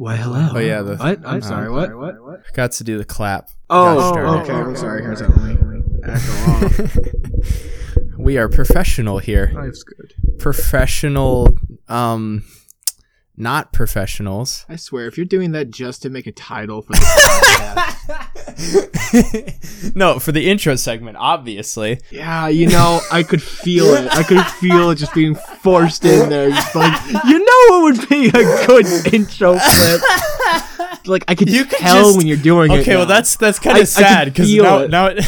Why, hello. Oh, yeah, the- what? I'm uh, sorry. What? What? What? Got to do the clap. Oh, Gosh darn it. okay. I'm sorry. Here's that. Let me, let me echo off. we are professional here. Life's good. Professional, um, not professionals. I swear, if you're doing that just to make a title for the podcast, no, for the intro segment, obviously. yeah, you know, I could feel it. I could feel it just being forced in there. Just like, you know, what would be a good intro clip. Like I could You tell just- when you're doing it. Okay, well that's that's kind I- I of sad because now, it. now it,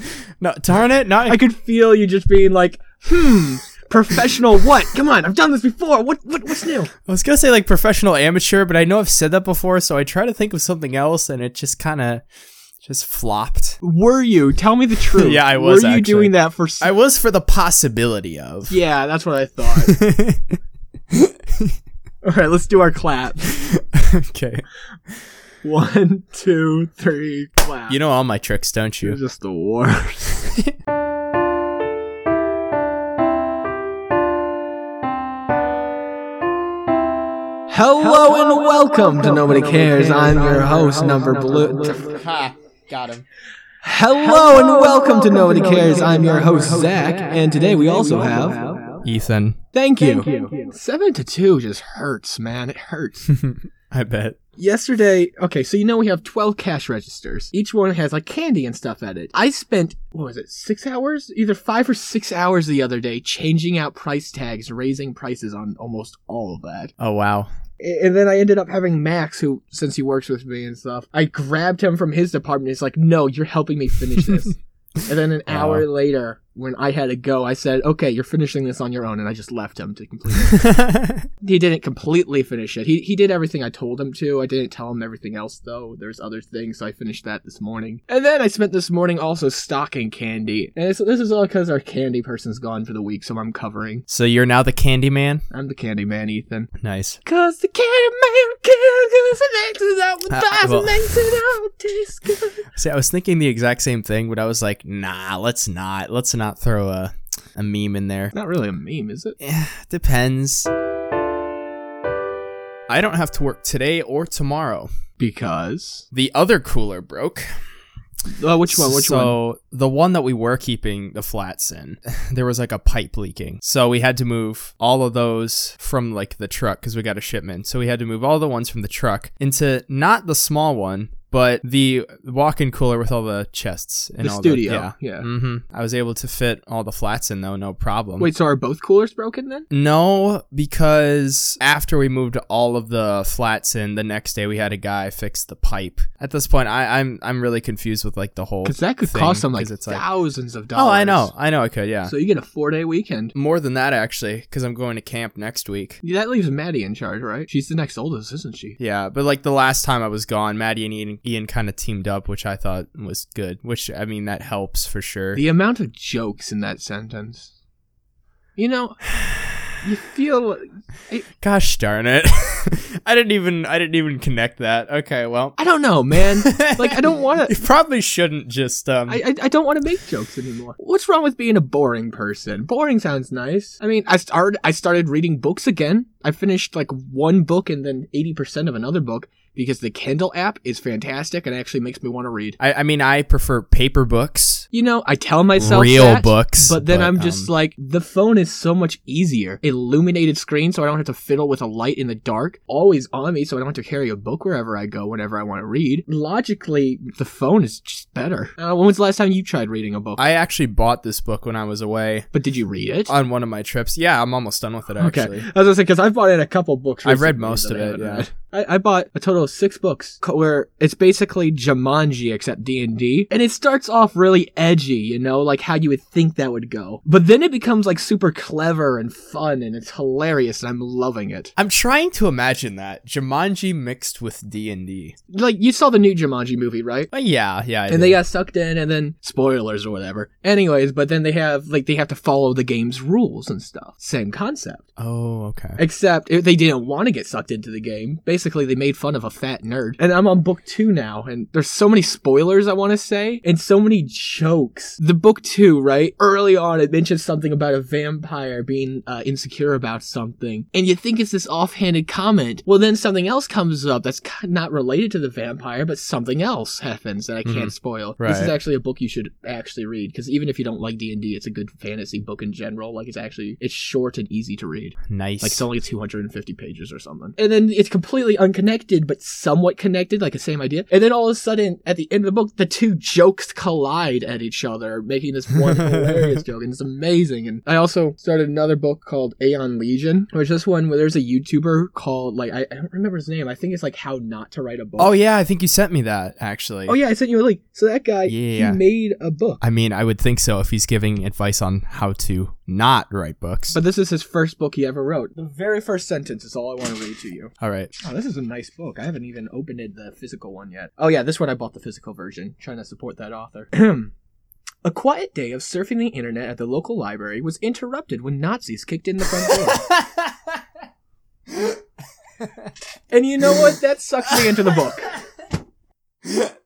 no, darn it, now I could feel you just being like, hmm, professional what? Come on, I've done this before. What? what what's new? I was gonna say like professional amateur, but I know I've said that before, so I try to think of something else, and it just kind of just flopped. Were you? Tell me the truth. Yeah, I was, Were you actually. doing that for? s- I was for the possibility of. yeah, that's what I thought. All right, let's do our clap. okay. One, two, three, clap. You know all my tricks, don't You're you? just the worst. Hello and welcome to Nobody Cares. I'm your host, number blue. Ha! Got him. Hello and welcome to Nobody Cares. I'm your host, Zach, and today we also have. Ethan. Thank you. Seven to two just hurts, man. It hurts. I bet. Yesterday, okay, so you know we have 12 cash registers. Each one has like candy and stuff at it. I spent, what was it, six hours? Either five or six hours the other day changing out price tags, raising prices on almost all of that. Oh wow. And then I ended up having Max, who, since he works with me and stuff, I grabbed him from his department. He's like, no, you're helping me finish this. and then an hour Wow. later, when I had to go, I said, okay, you're finishing this on your own. And I just left him to complete it. he didn't completely finish it. He he did everything I told him to. I didn't tell him everything else though. There's other things, so I finished that this morning. And then I spent this morning also stocking candy. And so this is all because our candy person's gone for the week, so I'm covering. so you're now the candy man? I'm the candy man, Ethan. Nice. Cause the candy man kills and out with Uh, well- makes it out taste good. See, I was thinking the exact same thing, but I was like, nah, let's not. Let's not throw a a meme in there. Not really a meme, is it? Eh, depends. I don't have to work today or tomorrow. Because The other cooler broke. uh, which one? Which so one? the one that we were keeping the flats in, there was like a pipe leaking. So we had to move all of those from like the truck because we got a shipment. So we had to move all the ones from the truck into not the small one, but the walk-in cooler with all the chests and The all studio, The, yeah. yeah. hmm I was able to fit all the flats in though, no problem. Wait, so are both coolers broken then? No, because after we moved all of the flats in, the next day we had a guy fix the pipe. At this point, I, I'm I'm really confused with like the whole. Because that could thing, cost them like it's like thousands of dollars. oh, I know, I know, it could, yeah. So you get a four day weekend. More than that actually, because I'm going to camp next week. Yeah, That leaves Maddie in charge, right? She's the next oldest, isn't she? Yeah, but like the last time I was gone, Maddie and Ian, Ian kind of teamed up, which I thought was good. Which I mean, that helps for sure. The amount of jokes in that sentence. You know, you feel it, Gosh darn it! I didn't even I didn't even connect that. Okay, well, I don't know, man. Like I don't want to. you probably shouldn't just um. I, I, I don't want to make jokes anymore. What's wrong with being a boring person? Boring sounds nice. I mean, I started I started reading books again. I finished like one book and then eighty percent of another book because the Kindle app is fantastic and actually makes me want to read. I, I mean, I prefer paper books, You know, I tell myself real that, books, But then I'm just um, like, the phone is so much easier. Illuminated screen, so I don't have to fiddle with a light in the dark. Always on me, so I don't have to carry a book wherever I go whenever I want to read. Logically, the phone is just better. Uh, when was the last time you tried reading a book? I actually bought this book when I was away but did you read it? on one of my trips. Yeah, I'm almost done with it actually. Okay, I was gonna say because I've bought in a couple books. I've read most of it, yeah. I, I bought a total of six books where it's basically Jumanji except D and D, and it starts off really edgy, you know, like how you would think that would go, but then it becomes like super clever and fun, and it's hilarious, and I'm loving it. I'm trying to imagine that Jumanji mixed with D and D. Like you saw the new Jumanji movie, right? Oh, yeah, yeah. I and they got sucked in and then spoilers or whatever anyways but then they have like they have to follow the game's rules and stuff same concept oh, okay. Except they didn't want to get sucked into the game. Basically, basically they made fun of a fat nerd. And I'm on book two now, and there's so many spoilers I want to say, and so many jokes. The book two, right? Early on, it mentions something about a vampire being uh, insecure about something, and you think it's this offhanded comment. Well, then something else comes up that's not related to the vampire, but something else happens that I can't spoil. This is actually a book you should actually read because even if you don't like D and D, it's a good fantasy book in general. Like it's actually it's short and easy to read. Nice. Like it's only 250 pages or something. And then it's completely unconnected, but somewhat connected, like the same idea. And then all of a sudden, at the end of the book, the two jokes collide at each other, making this one hilarious joke. And it's amazing. And I also started another book called Aeon Legion, which is this one where there's a YouTuber called, like, I, I don't remember his name. I think it's like How Not to Write a Book. oh yeah, I think you sent me that actually. Oh, yeah, I sent you a link. So that guy, Yeah. he made a book. I mean, I would think so if he's giving advice on how to not write books. But this is his first book he ever wrote. The very first sentence is all I want to read to you. All right. Oh, this is a nice book. I haven't even opened it, the physical one yet. Oh yeah, this one I bought the physical version, trying to support that author. a quiet day of surfing the internet at the local library was interrupted when Nazis kicked in the front door. and you know what? That sucks me into the book.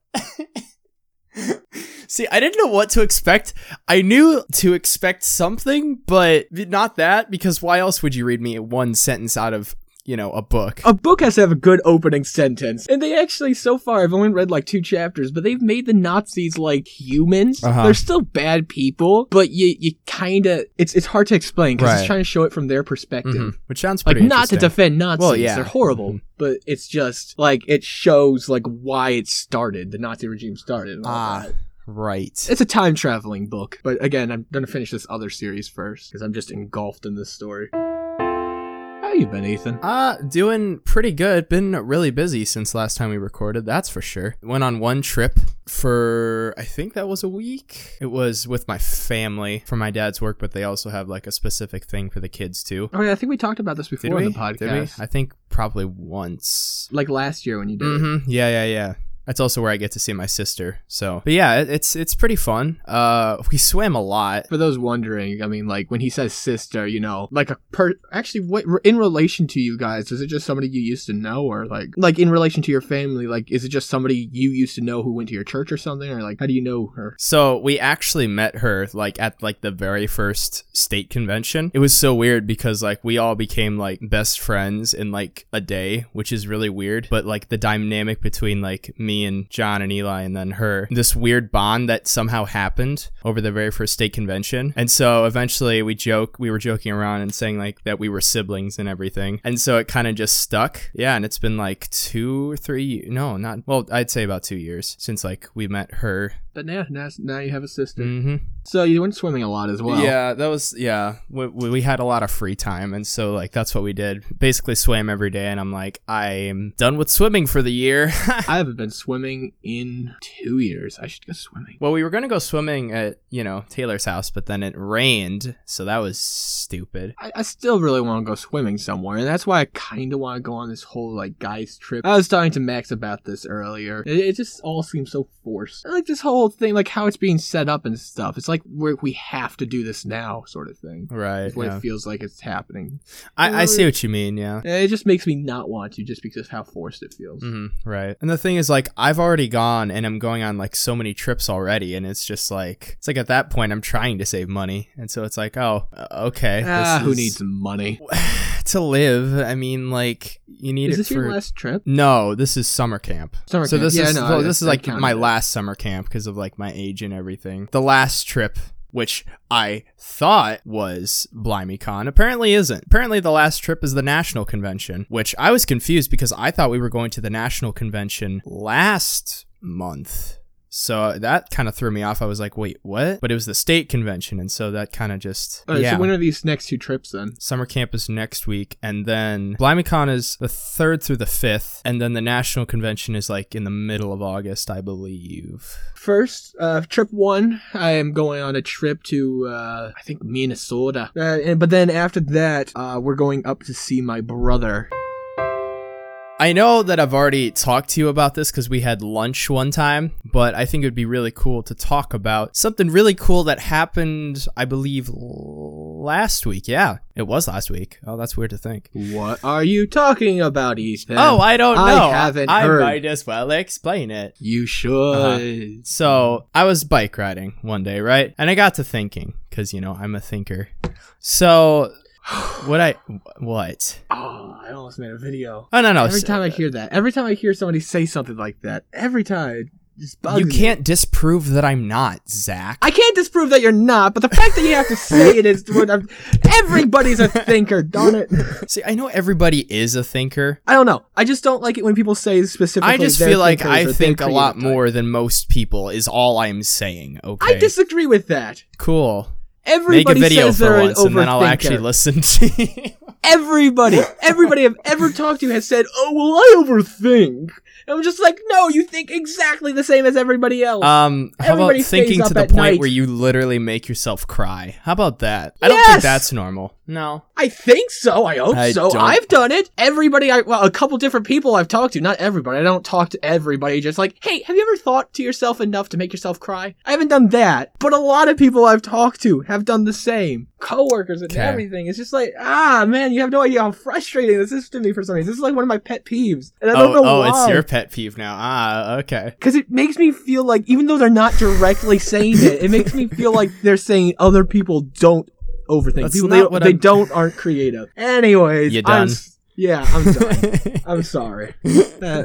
See, I didn't know what to expect. I knew to expect something, but not that because why else would you read me one sentence out of, you know, a book? A book has to have a good opening sentence. And they actually, so far, I've only read like two chapters, but they've made the Nazis like humans. Uh-huh. They're still bad people, but you, you kind of, it's, it's hard to explain because Right. it's trying to show it from their perspective. Mhm. Which sounds like not to defend Nazis. Well, yeah. They're horrible, Mhm. but it's just like it shows like why it started, the Nazi regime started. And all Ah. That. Right. It's a time traveling book, but again, I'm gonna finish this other series first because I'm just engulfed in this story. How you been, Ethan? Uh, doing pretty good. Been really busy since last time we recorded, that's for sure. Went on one trip for, I think that was a week. It was with my family for my dad's work, but they also have like a specific thing for the kids too. Oh yeah, I think we talked about this before we? in the podcast. Did we? I think probably once. Like last year when you did. Mm-hmm. Yeah, yeah, yeah. That's also where I get to see my sister. So, but yeah, it, it's it's pretty fun. Uh, we swam a lot. For those wondering, I mean, like when he says sister, you know, like a per. Actually, what in relation to you guys? Is it just somebody you used to know, or like like in relation to your family? Like, is it just somebody you used to know who went to your church or something, or like how do you know her? So we actually met her like at like the very first state convention. It was so weird because like we all became like best friends in like a day, which is really weird. But like the dynamic between like me and John and Eli and then her, this weird bond that somehow happened over the very first state convention. And so eventually we joke, we were joking around and saying like that we were siblings and everything. And so it kind of just stuck. Yeah, and it's been like two or three, no, not well, I'd say about two years since like we met her. But now, now, now you have a sister. Mm-hmm. So you went swimming a lot as well. Yeah, that was yeah. We, we had a lot of free time, and so like that's what we did. Basically, swam every day, and I'm like, I'm done with swimming for the year. I haven't been swimming in two years. I should go swimming. well, we were gonna go swimming at you know Taylor's house, but then it rained, so that was stupid. I, I still really want to go swimming somewhere, and that's why I kind of want to go on this whole like guys trip. I was talking to Max about this earlier. It, it just all seems so forced. Like this whole thing, like how it's being set up and stuff. It's like we're, we have to do this now, sort of thing. Right. It's what yeah. it feels like it's happening. I, I see what you mean. Yeah. It just makes me not want to, just because of how forced it feels. hmm right. And the thing is, like, I've already gone and I'm going on like so many trips already, and it's just like it's like at that point I'm trying to save money, and so it's like, oh, uh, okay. Ah, who needs money? to live? I mean, like, you need Is it this for. your last trip? No, this is summer camp. Summer so camp. this Yeah, is no, I- this is like my last summer camp because of like my age and everything. The last trip, which I thought was BlimeyCon, apparently isn't. Apparently, the last trip is the national convention, which I was confused because I thought we were going to the national convention last month. So that kind of threw me off. I was like, wait, what? But it was the state convention, and so that kind of just right, yeah. So when are these next two trips then? Summer camp is next week, and then BlimeyCon is the third through the fifth, and then the national convention is like in the middle of August, I believe. First, uh, trip one, I am going on a trip to, uh, I think Minnesota. Uh, and, but then after that, uh, we're going up to see my brother. I know that I've already talked to you about this because we had lunch one time, but I think it would be really cool to talk about something really cool that happened, I believe, last week. Yeah, it was last week. Oh, that's weird to think. What are you talking about, Ethan? oh, I don't know. I haven't I heard. might as well explain it. You should. Uh-huh. So I was bike riding one day, right? And I got to thinking, because, you know, I'm a thinker. So, what I, what? Oh, I almost made a video. Oh, no, no. every time I uh, hear that, every time I hear somebody say something like that, every time it just bugs you can't disprove that I'm not, Zach. I can't disprove that you're not, but the fact that you have to say it is what I'm. Everybody's a thinker, darn it. See, I know everybody is a thinker. I don't know. I just don't like it when people say specifically. I just feel like I think a lot more than most people is all I'm saying. Okay. I disagree with that. cool. Everybody Make a video says for they're once, an and then I'll actually listen to you. Everybody, everybody I've ever talked to has said, "Oh, well, I overthink." And I'm just like, no, you think exactly the same as everybody else. Um, how Everybody about thinking to the point night. where you literally make yourself cry? How about that? I don't think that's normal. No. I think so. I hope I so. don't- I've done it. Everybody, I well, a couple different people I've talked to. Not everybody. I don't talk to everybody. Just like, hey, have you ever thought to yourself enough to make yourself cry? I haven't done that, but a lot of people I've talked to have done the same. Coworkers and Okay. everything. It's just like, ah, man, you have no idea how frustrating this is to me for some reason. This is like one of my pet peeves, and I don't Oh, know oh, why. it's your pet peeve now. Ah, okay. Because it makes me feel like, even though they're not directly saying it, it makes me feel like they're saying other people don't overthink. That's people not they, what they I'm- don't aren't creative. Anyways, You I'm done? yeah, I'm done. I'm sorry. Uh,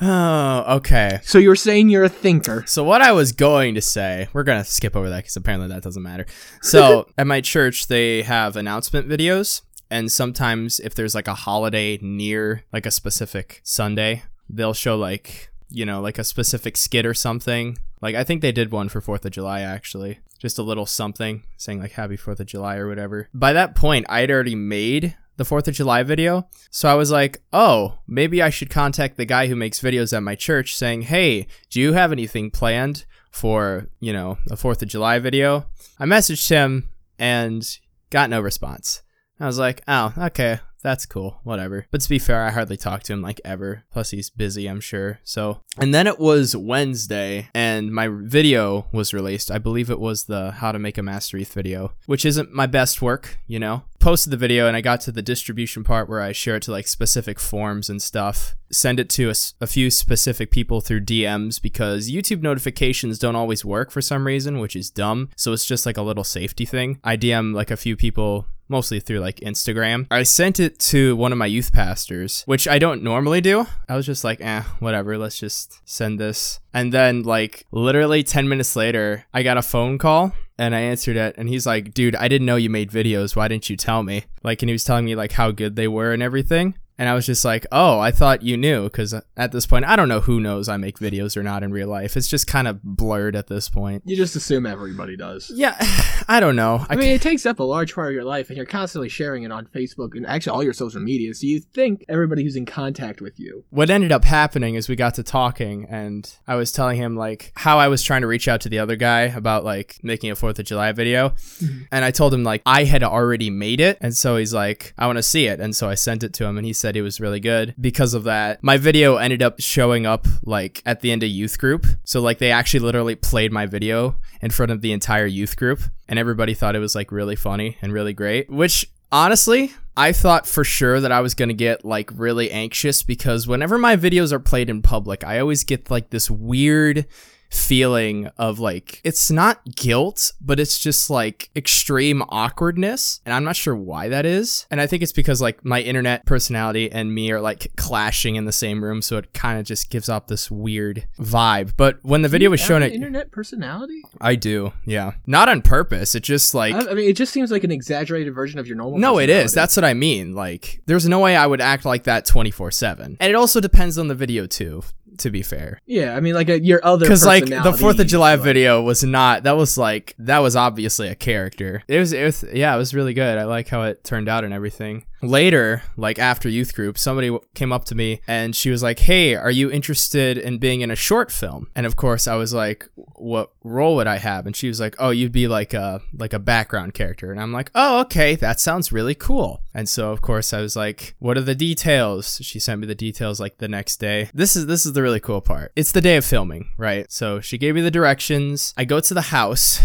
oh, okay. so you're saying you're a thinker? So what I was going to say, we're gonna skip over that because apparently that doesn't matter. So at my church, they have announcement videos, and sometimes if there's like a holiday near like a specific Sunday, they'll show like you know like a specific skit or something. Like I think they did one for Fourth of July actually, just a little something saying like Happy Fourth of July or whatever. By that point, I'd already made the 4th of July video. So I was like, oh, maybe I should contact the guy who makes videos at my church saying, hey, do you have anything planned for, you know, a 4th of July video? I messaged him and got no response. I was like, oh, okay, that's cool, whatever. But to be fair, I hardly talk to him like ever. Plus, he's busy, I'm sure. So, and then it was Wednesday, and my video was released. I believe it was the How to Make a Master ETH video, which isn't my best work, you know. Posted the video, and I got to the distribution part where I share it to like specific forms and stuff. Send it to a few specific people through DMs because YouTube notifications don't always work for some reason, which is dumb. So it's just like a little safety thing. I DM like a few people mostly through like Instagram. I sent it to one of my youth pastors, which I don't normally do. I was just like, eh, whatever, let's just send this. And then, like, literally 10 minutes later, I got a phone call and I answered it. And he's like, dude, I didn't know you made videos. Why didn't you tell me? Like, and he was telling me, like, how good they were and everything. And I was just like, oh, I thought you knew. Because at this point, I don't know who knows I make videos or not in real life. It's just kind of blurred at this point. You just assume everybody does. Yeah, I don't know. I mean, it takes up a large part of your life, and you're constantly sharing it on Facebook and actually all your social media. So you think everybody who's in contact with you. what ended up happening is we got to talking and I was telling him like how I was trying to reach out to the other guy about like making a 4th of July video mm-hmm. and I told him like I had already made it and so he's like I want to see it and so I sent it to him and he said it was really good. Because of that my video ended up showing up like at the end of youth group. So like they actually literally played my video in front of the entire youth group and everybody thought it was like really funny and really great which honestly I thought for sure that I was going to get like really anxious because whenever my videos are played in public, I always get like this weird feeling of like it's not guilt, but it's just like extreme awkwardness. And I'm not sure why that is. And I think it's because like my internet personality and me are like clashing in the same room. So it kind of just gives off this weird vibe. But when the video was shown, an internet personality. I do. Yeah. Not on purpose. It just like. I, I mean, it just seems like an exaggerated version of your normal. No, it is. That's what I mean. Like, there's no way I would act like that 24 7. And it also depends on the video, too, to be fair. yeah. I mean, like a, your other Because, like, the 4th of July but- video was not, that was like, that was obviously a character. It was, it was, yeah, it was really good. I like how it turned out and everything. Later, like after youth group, somebody came up to me and she was like, Hey, are you interested in being in a short film? And of course, I was like, What role would I have? And she was like, Oh, you'd be like a like a background character. And I'm like, Oh, okay, that sounds really cool. And so of course I was like, What are the details? She sent me the details like the next day. This is this is the really cool part. It's the day of filming, right? So she gave me the directions. I go to the house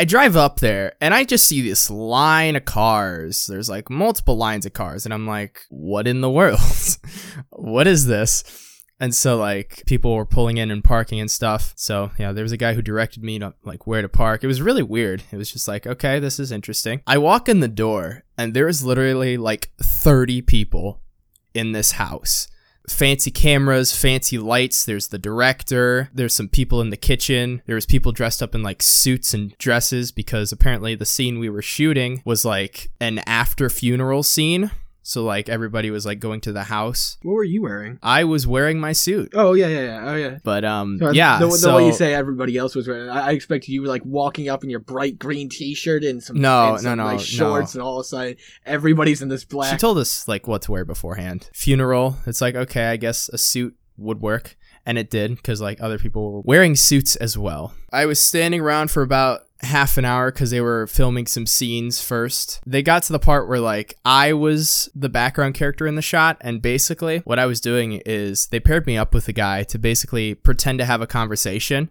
I drive up there and I just see this line of cars. There's like multiple lines of cars, and I'm like, what in the world? what is this? And so like people were pulling in and parking and stuff. So yeah, there was a guy who directed me to like where to park. It was really weird. It was just like, okay, this is interesting. I walk in the door and there is literally like 30 people in this house. Fancy cameras, fancy lights. There's the director. There's some people in the kitchen. There was people dressed up in like suits and dresses because apparently the scene we were shooting was like an after funeral scene. So like everybody was like going to the house. What were you wearing? I was wearing my suit. Oh yeah, yeah, yeah. Oh yeah. But um, So, yeah. The, the so way you say everybody else was wearing, I, I expected you were like walking up in your bright green T-shirt and some No, and some, no, no, like, shorts, and all of a sudden everybody's in this black. she told us like what to wear beforehand. Funeral. It's like okay, I guess a suit would work, and it did because like other people were wearing suits as well. I was standing around for about half an hour because they were filming some scenes first. They got to the part where like I was the background character in the shot, and basically what I was doing is they paired me up with a guy to basically pretend to have a conversation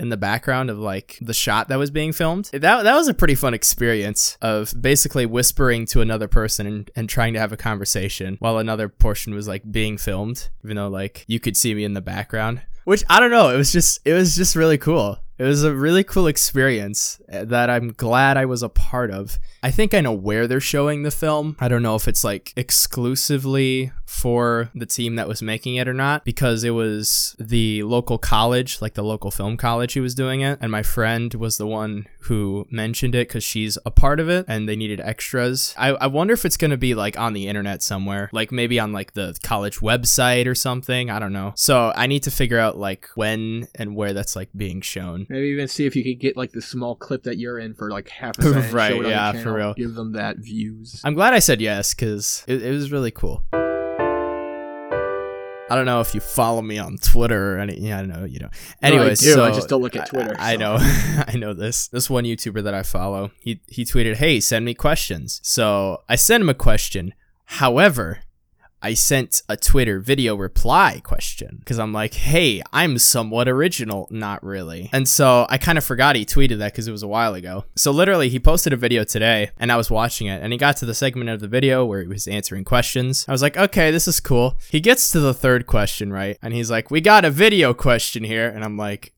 in the background of like the shot that was being filmed. That that was a pretty fun experience of basically whispering to another person and, and trying to have a conversation while another portion was like being filmed, even though like you could see me in the background. Which I don't know, it was just it was just really cool. It was a really cool experience uh, that I'm glad I was a part of. I think I know where they're showing the film. I don't know if it's like exclusively for the team that was making it or not because it was the local college, like the local film college who was doing it. And my friend was the one who mentioned it because she's a part of it and they needed extras. I, I wonder if it's going to be like on the internet somewhere, like maybe on like the college website or something. I don't know. So I need to figure out like when and where that's like being shown. Maybe even see if you could get like the small clip that you're in for like half a second. Right, show it on the yeah, for real. Give them that views. I'm glad I said yes because it, it was really cool. I don't know if you follow me on Twitter or any. Yeah, I don't know you know. Anyways, do, so I just don't look at Twitter, I, I so. know, I know this. This one YouTuber that I follow, he he tweeted, "Hey, send me questions." So I sent him a question. However, I sent a Twitter video reply question because I'm like, hey, I'm somewhat original. Not really. And so I kind of forgot he tweeted that because it was a while ago. So literally, he posted a video today and I was watching it and he got to the segment of the video where he was answering questions. I was like, okay, this is cool. He gets to the third question, right? And he's like, we got a video question here. And I'm like,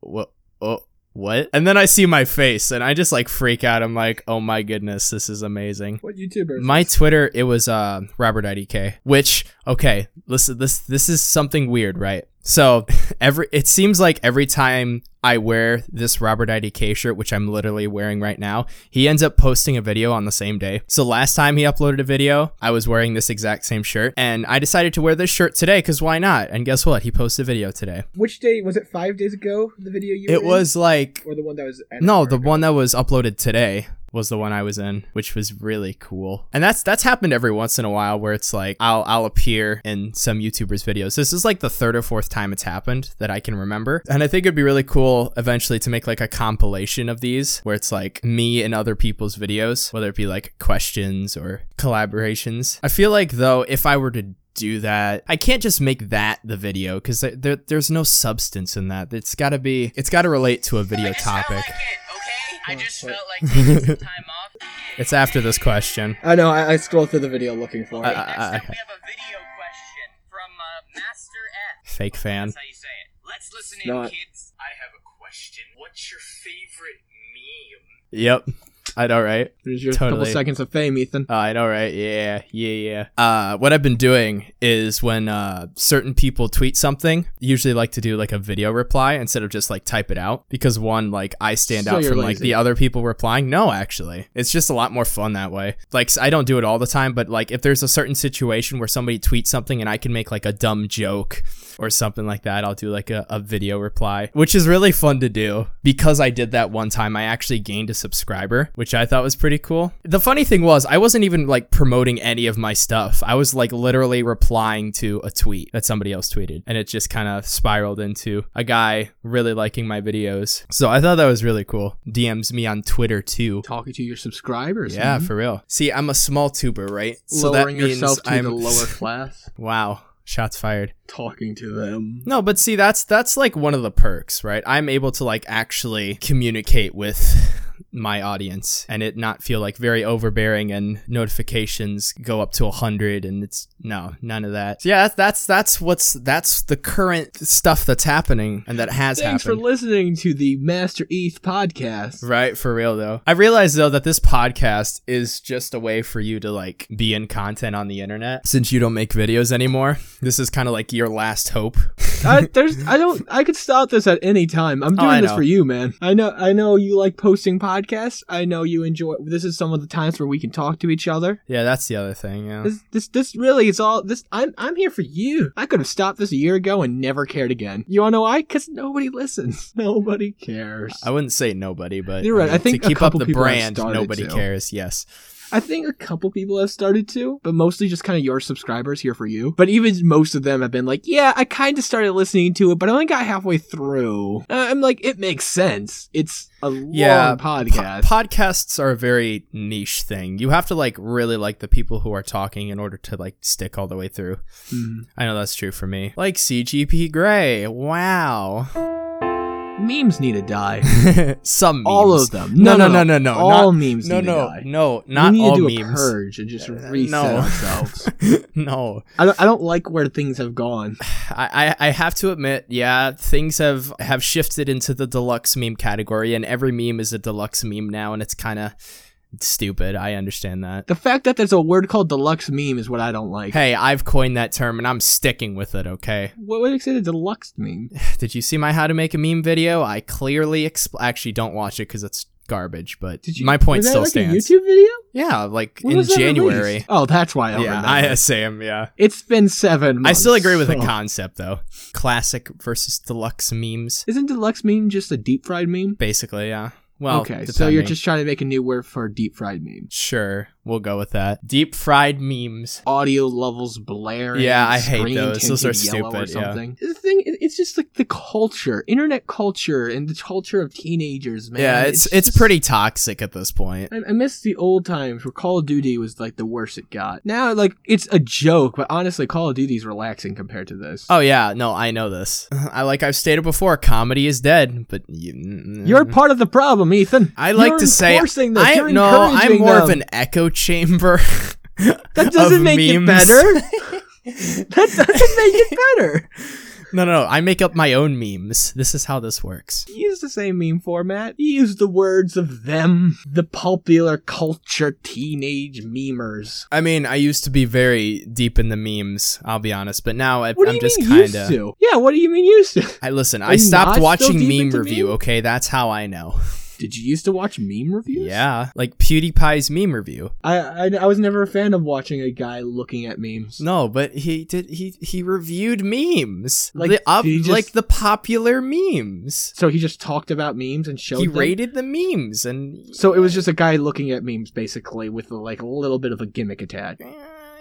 what? Oh, what? And then I see my face and I just like freak out. I'm like, oh my goodness, this is amazing. What YouTuber? My this? Twitter, it was uh, Robert IDK, which okay, listen, this this is something weird, right? So every it seems like every time I wear this Robert IDK shirt, which I'm literally wearing right now, he ends up posting a video on the same day. So last time he uploaded a video, I was wearing this exact same shirt, and I decided to wear this shirt today because why not? And guess what? He posted a video today. Which day was it? Five days ago, the video you. It were in? was like or the one that was. no, the ago? one that was uploaded today was the one I was in, which was really cool. And that's that's happened every once in a while where it's like I'll I'll appear in some YouTubers videos. This is like the third or fourth time it's happened that I can remember. And I think it'd be really cool eventually to make like a compilation of these where it's like me and other people's videos, whether it be like questions or collaborations. I feel like though if I were to do that. I can't just make that the video because there, there, there's no substance in that. It's got to be, it's got to relate to a video topic. Like it, okay? I just felt like taking some time off. It's after this question. I know. I, I scrolled through the video looking for it. Uh, Next up, we have a video question from uh, Master F. Fake fan. That's how you say it. Let's listen in, No, I- kids. I have a question. What's your favorite meme? Yep. I know, right? There's your Totally. couple seconds of fame, Ethan. Uh, I know, right? Yeah, yeah, yeah. Uh, what I've been doing is when uh, certain people tweet something, usually like to do like a video reply instead of just like type it out because one, like I stand So out from like the other people replying. No, actually, it's just a lot more fun that way. Like I don't do it all the time, but like if there's a certain situation where somebody tweets something and I can make like a dumb joke or something like that, I'll do like a, a video reply, which is really fun to do because I did that one time. I actually gained a subscriber, which I thought was pretty cool. The funny thing was, I wasn't even like promoting any of my stuff. I was like literally replying to a tweet that somebody else tweeted, and it just kind of spiraled into a guy really liking my videos. So I thought that was really cool. DMs me on Twitter too. Talking to your subscribers. Yeah, man. for real. See, I'm a small tuber, right? So lowering that means yourself to I'm the lower class. Wow. Shots fired. Talking to them. No, but see, that's that's like one of the perks, right? I'm able to like actually communicate with my audience and it not feel like very overbearing and notifications go up to a hundred and it's no none of that. So yeah, that's that's that's what's that's the current stuff that's happening and that has Thanks happened. for listening to the Master ETH podcast. Right, for real though. I realize though that this podcast is just a way for you to like be in content on the internet since you don't make videos anymore. This is kind of like your last hope. I, there's, I don't, I could stop this at any time. I'm Oh, doing I this for you, man. I know, I know you like posting podcasts. I know you enjoy. This is some of the times where we can talk to each other. Yeah, that's the other thing. Yeah. This, this, this really is all. This, I'm, I'm here for you. I could have stopped this a year ago and never cared again. You wanna know why? Because nobody listens. Nobody cares. I wouldn't say nobody, but You're right. I think to keep up the brand, nobody to. cares. Yes. I think a couple people have started to, but mostly just kind of your subscribers here for you. But even most of them have been like, yeah, I kind of started listening to it, but I only got halfway through. Uh, I'm like, it makes sense. It's a Yeah, long podcast. Po- podcasts are a very niche thing. You have to like really like the people who are talking in order to like stick all the way through. Mm. I know that's true for me. Like CGP Grey. Wow. Memes need to die. Some memes. All of them. No, no, no, no, no. All not, memes no, need no, to die. no, No, not we need all to do a purge and just uh, reset no. ourselves. no, I don't, I don't like where things have gone. I, I I have to admit, yeah, things have have shifted into the deluxe meme category, and every meme is a deluxe meme now, and it's kind of stupid. I understand that. The fact that there's a word called deluxe meme is what I don't like. Hey, I've coined that term, and I'm sticking with it. Okay. What would you say a deluxe meme? Did you see my how to make a meme video? I clearly expl- actually don't watch it because it's garbage, but Did you, my point was that still like stands. A YouTube video? Yeah, like When in January. released? Oh, that's why I Yeah. I Sam. Yeah. It's been seven Months, I still agree with the concept though. Classic versus deluxe memes. Isn't deluxe meme just a deep fried meme? Basically, yeah. Well, okay, so you're just trying to make a new word for deep fried meme. sure. We'll go with that. Deep fried memes. Audio levels blaring. Yeah, I hate those. Those are stupid, yeah. The thing, it's just like the culture, internet culture, and the culture of teenagers, man. yeah, it's it's, just- pretty toxic at this point. I, I miss the old times where Call of Duty was like the worst it got. Now, like it's a joke, but honestly, Call of Duty's relaxing compared to this. Oh yeah, no, I know this. I like I've stated before, comedy is dead, but you, You're mm. part of the problem, Ethan. I like You're to say. I no, I'm more of an echo chamber. That doesn't make it better. that doesn't make it better. no, no, no, I make up my own memes. This is how this works. You use the same meme format. You use the words of them, the popular culture teenage memers. I mean, I used to be very deep in the memes. I'll be honest, but now I, I'm just kind of. Yeah, what do you mean used to? I listen. Are I stopped watching meme review. meme? Okay, that's how I know. Did you used to watch meme reviews? Yeah, like PewDiePie's meme review. I, I I was never a fan of watching a guy looking at memes. No, but he did. He he reviewed memes, Like, the up, just- like the popular memes. So he just talked about memes and showed He them? rated the memes, and So it was just a guy looking at memes basically with like a little bit of a gimmick attached. Eh,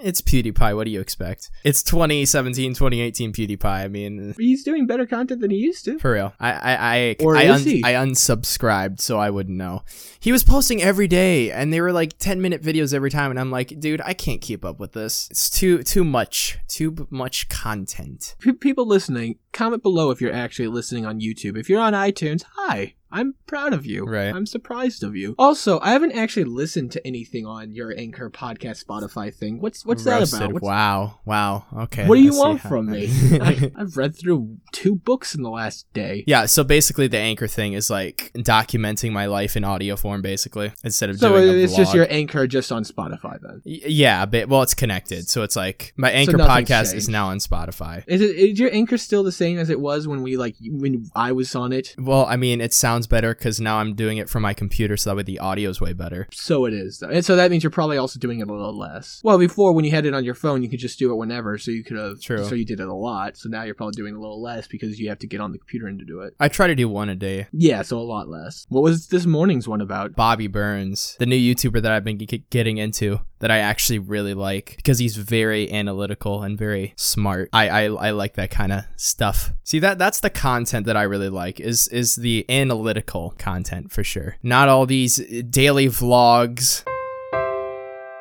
it's PewDiePie. What do you expect? It's 2017, 2018 PewDiePie. I mean, He's doing better content than he used to. for real. I I I Or I, he? I unsubscribed, so I wouldn't know. He was posting every day, and they were like 10 minute videos every time, and I'm like, dude, I can't keep up with this. It's too too much, too much content. P- people listening, comment below if you're actually listening on YouTube. If you're on iTunes, hi. I'm proud of you. Right. I'm surprised of you. Also, I haven't actually listened to anything on your Anchor podcast Spotify thing. What's what's Roasted. that about? What's, wow, wow. Okay. what do you see want from me? I, I've read through two books in the last day. Yeah, so basically the anchor thing is like documenting my life in audio form, basically, instead of So doing a it's just your Anchor just on Spotify then. Y- Yeah, but well, it's connected, so it's like my anchor nothing's podcast is now on Spotify. Is it is your Anchor still the same as it was when we like when I was on it? Well, I mean, it sounds better because now I'm doing it from my computer, so that way the audio's way better. So it is, though. and so that means you're probably also doing it a little less. Well, before when you had it on your phone, you could just do it whenever, so you could have. True. So you did it a lot. So now you're probably doing a little less because you have to get on the computer and to do it. I try to do one a day. Yeah, so a lot less. What was this morning's one about? Bobby Burns, the new YouTuber that I've been g- getting into, that I actually really like because he's very analytical and very smart. I I, I like that kind of stuff. See that that's the content that I really like is is the analytical content for sure. Not all these daily vlogs.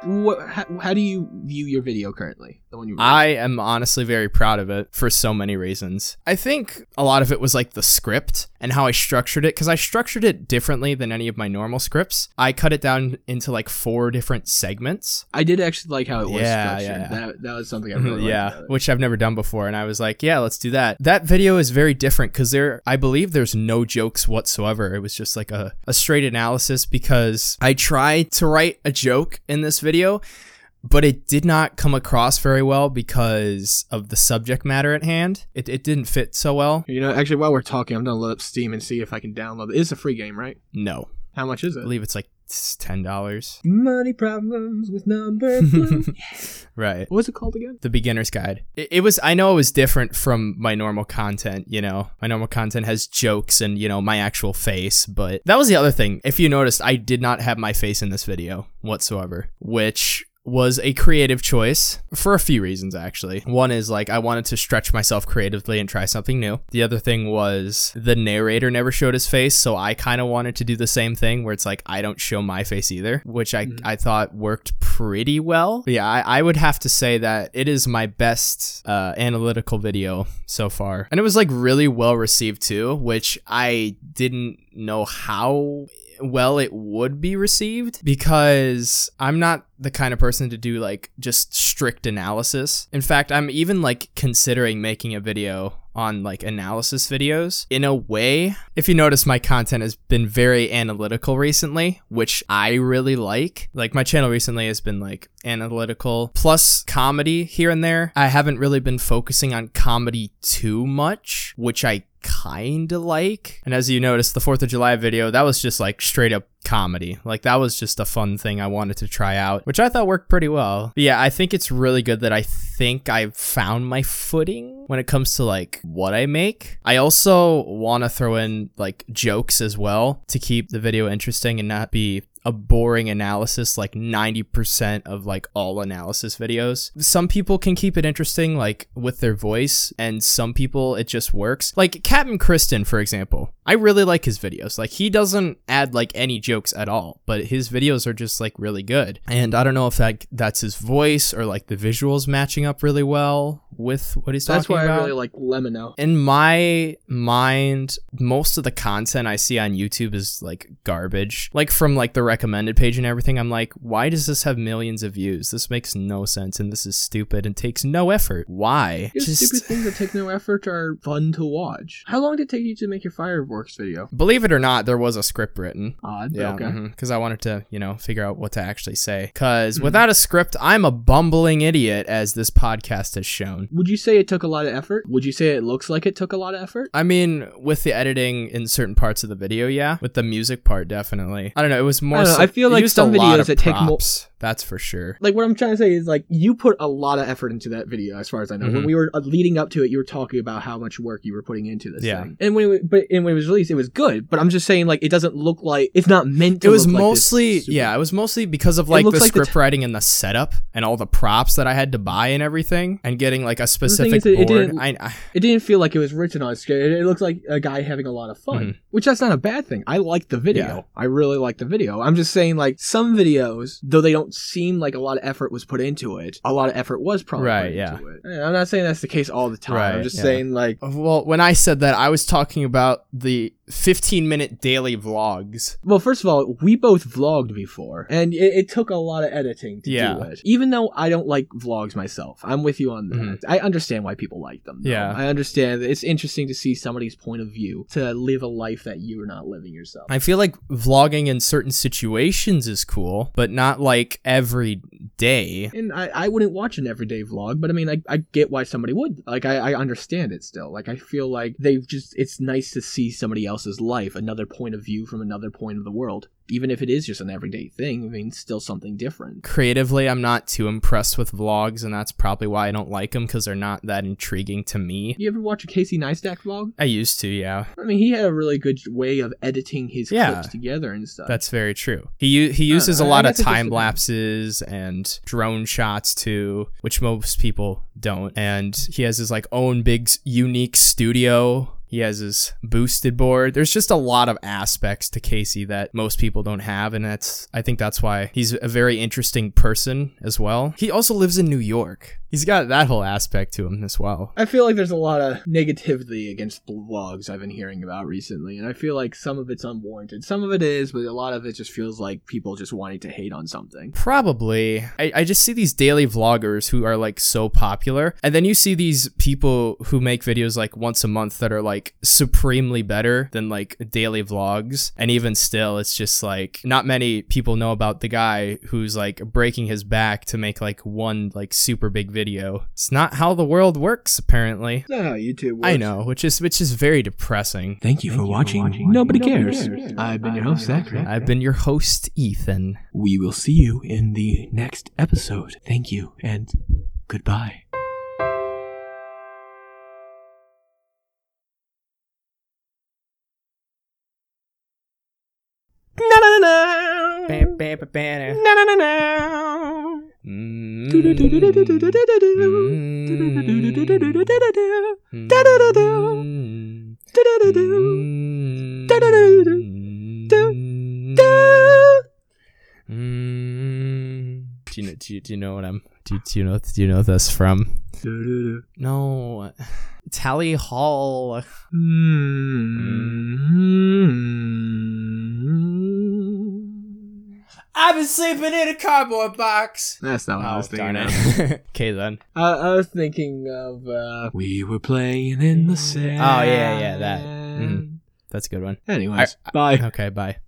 What? How, how do you view your video currently? The one you I am honestly very proud of it for so many reasons. I think a lot of it was like the script and how I structured it because I structured it differently than any of my normal scripts. I cut it down into like four different segments. I did actually like how it was Yeah, structured. yeah. That that was something I really liked yeah, which I've never done before and I was like, yeah, let's do that. That video is very different cuz there I believe there's no jokes whatsoever. It was just like a a straight analysis because I tried to write a joke in this video but it did not come across very well because of the subject matter at hand. It, it didn't fit so well. You know, actually, while we're talking, I'm gonna load up Steam and see if I can download it. It's a free game, right? No, How much is it? I believe it's like ten dollars. Money problems with number blue. Right. what was it called again? The beginner's guide. It, it was. I know it was different from my normal content. You know, my normal content has jokes and you know my actual face. But that was the other thing. If you noticed, I did not have my face in this video whatsoever, which was a creative choice for a few reasons actually. One is like I wanted to stretch myself creatively and try something new. The other thing was the narrator never showed his face, so I kind of wanted to do the same thing where it's like I don't show my face either, which I I thought worked pretty well. But yeah, I, I would have to say that it is my best uh, analytical video so far, and it was like really well received too, which I didn't know how well it would be received because I'm not the kind of person to do like just strict analysis. In fact, I'm even like considering making a video on like analysis videos. In a way, if you notice my content has been very analytical recently, which I really like. Like my channel recently has been like analytical plus comedy here and there. I haven't really been focusing on comedy too much, which I kind of like. And as you noticed, the 4th of July video, that was just like straight up comedy. Like that was just a fun thing I wanted to try out, which I thought worked pretty well. But yeah, I think it's really good that I think I've found my footing when it comes to like what I make. I also want to throw in like jokes as well to keep the video interesting and not be a boring analysis like 90% of like all analysis videos. Some people can keep it interesting like with their voice and some people it just works. Like Kaptain Kristian for example. I really like his videos. Like he doesn't add like any jokes at all, but his videos are just like really good. And I don't know if that that's his voice or like the visuals matching up really well with what he's That's talking why about I really like LEMMiNO. in my mind most of the content i see on youtube is like garbage like from like the recommended page and everything i'm like why does this have millions of views this makes no sense and this is stupid and takes no effort why These stupid things that take no effort are fun to watch. How long did it take you to make your fireworks video? believe it or not there was a script written Odd, yeah okay. because i wanted to you know figure out what to actually say because Mhm. without a script i'm a bumbling idiot as this podcast has shown Would you say it took a lot of effort? Would you say it looks like it took a lot of effort? I mean, with the editing in certain parts of the video, yeah. With the music part, definitely. I don't know. It was more. I don't know, I feel like some videos that take mo- props, That's for sure. Like what I'm trying to say is like you put a lot of effort into that video, as far as I know. When Mhm. we were uh, leading up to it, you were talking about how much work you were putting into this Yeah. thing. And when it, but and when it was released, it was good. But I'm just saying like it doesn't look like it's not meant to. It was like mostly, super- yeah, it was mostly because of like the like the script writing and the setup and all the props that I had to buy and everything, and getting like a specific that it board. didn't- I, I, It didn't feel like it was written on a scale. It, it looked like a guy having a lot of fun, Mhm. which that's not a bad thing. I like the video. Yeah. I really like the video. I'm just saying, like some videos, though they don't seem like a lot of effort was put into it, a lot of effort was probably Right, put yeah. into it. And I'm not saying that's the case all the time. I'm just yeah. saying, like, well, when I said that, I was talking about the 15 minute daily vlogs. well, first of all, we both vlogged before, and it, it took a lot of editing to Yeah. do it. Even though I don't like vlogs myself, I'm with you on that. Mhm. I understand why people like them. though. Yeah. I understand. that It's interesting to see somebody's point of view to live a life that you're not living yourself. I feel like vlogging in certain situations is cool, but not like every day. And I, I wouldn't watch an everyday vlog, but I mean, I, I get why somebody would. Like, I, I understand it still. Like, I feel like they've just, it's nice to see somebody else's life, another point of view from another point of the world. Even if it is just an everyday thing, I mean, still something different. Creatively, I'm not too impressed with vlogs, and that's probably why I don't like them because they're not that intriguing to me. You ever watch a Casey Neistat vlog? I used to, yeah. I mean, he had a really good way of editing his Yeah. clips together and stuff. That's very true. He he uses a lot of guess it just time lapses and drone shots too, which most people don't. And he has his like own big unique studio. He has his boosted board. There's just a lot of aspects to Casey that most people don't have, and that's I think that's why he's a very interesting person as well. He also lives in New York. He's got that whole aspect to him as well. I feel like there's a lot of negativity against vlogs I've been hearing about recently, and I feel like some of it's unwarranted. Some of it is, but a lot of it just feels like people just wanting to hate on something. Probably. I, I just see these daily vloggers who are like so popular. And then you see these people who make videos like once a month that are like supremely better than like daily vlogs. And even still, it's just like not many people know about the guy who's like breaking his back to make like one like super big video. It's not how the world works, apparently. That's not how YouTube works. I know, which is which is very depressing. Thank you for watching. Nobody, cares. I've been your host, Zachary. I've been your host, Ethan. We will see you in the next episode. Thank you and goodbye. Na na na na. Na na na na. Mm. Do you know? Do you, do you know what I'm? Do you, do you know? Do you know this from? No, Tally Hall. I've been sleeping in a cardboard box. That's not what I was thinking darn of. it. okay then. I, I was thinking of uh, we were playing in the sand. Oh, yeah, yeah, that. Mhm. That's a good one. Anyways, bye. Okay, bye.